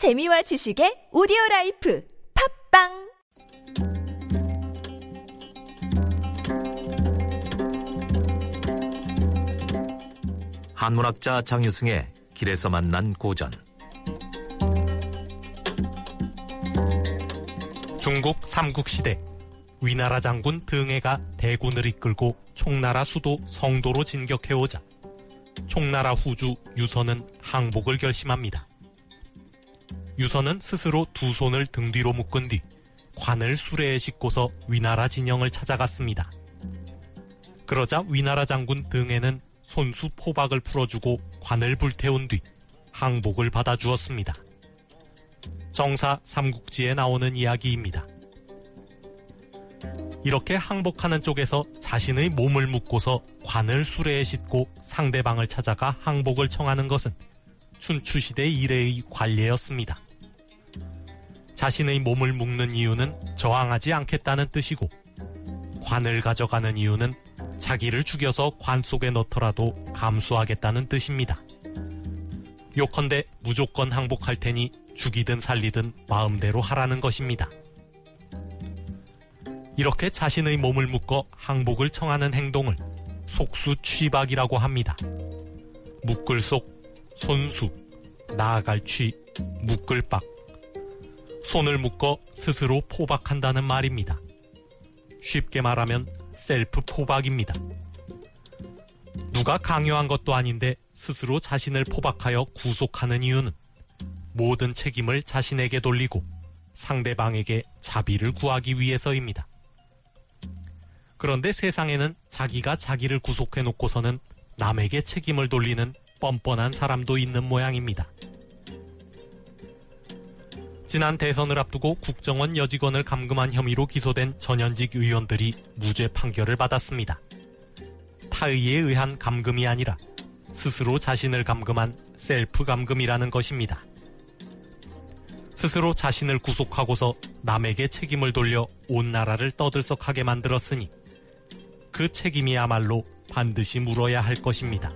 재미와 지식의 오디오 라이프 팟빵! 한문학자 장유승의 길에서 만난 고전. 중국 삼국시대. 위나라 장군 등애가 대군을 이끌고 총나라 수도 성도로 진격해오자 총나라 후주 유선은 항복을 결심합니다. 유선은 스스로 두 손을 등 뒤로 묶은 뒤 관을 수레에 싣고서 위나라 진영을 찾아갔습니다. 그러자 위나라 장군 등해는 손수 포박을 풀어주고 관을 불태운 뒤 항복을 받아주었습니다. 정사 삼국지에 나오는 이야기입니다. 이렇게 항복하는 쪽에서 자신의 몸을 묶고서 관을 수레에 싣고 상대방을 찾아가 항복을 청하는 것은 춘추시대 이래의 관례였습니다. 자신의 몸을 묶는 이유는 저항하지 않겠다는 뜻이고 관을 가져가는 이유는 자기를 죽여서 관 속에 넣더라도 감수하겠다는 뜻입니다. 요컨대 무조건 항복할 테니 죽이든 살리든 마음대로 하라는 것입니다. 이렇게 자신의 몸을 묶어 항복을 청하는 행동을 속수 취박이라고 합니다. 묶을 속, 손수, 나아갈 취, 묶을 박. 손을 묶어 스스로 포박한다는 말입니다. 쉽게 말하면 셀프 포박입니다. 누가 강요한 것도 아닌데 스스로 자신을 포박하여 구속하는 이유는 모든 책임을 자신에게 돌리고 상대방에게 자비를 구하기 위해서입니다. 그런데 세상에는 자기가 자기를 구속해 놓고서는 남에게 책임을 돌리는 뻔뻔한 사람도 있는 모양입니다. 지난 대선을 앞두고 국정원 여직원을 감금한 혐의로 기소된 전현직 의원들이 무죄 판결을 받았습니다. 타의에 의한 감금이 아니라 스스로 자신을 감금한 셀프 감금이라는 것입니다. 스스로 자신을 구속하고서 남에게 책임을 돌려 온 나라를 떠들썩하게 만들었으니 그 책임이야말로 반드시 물어야 할 것입니다.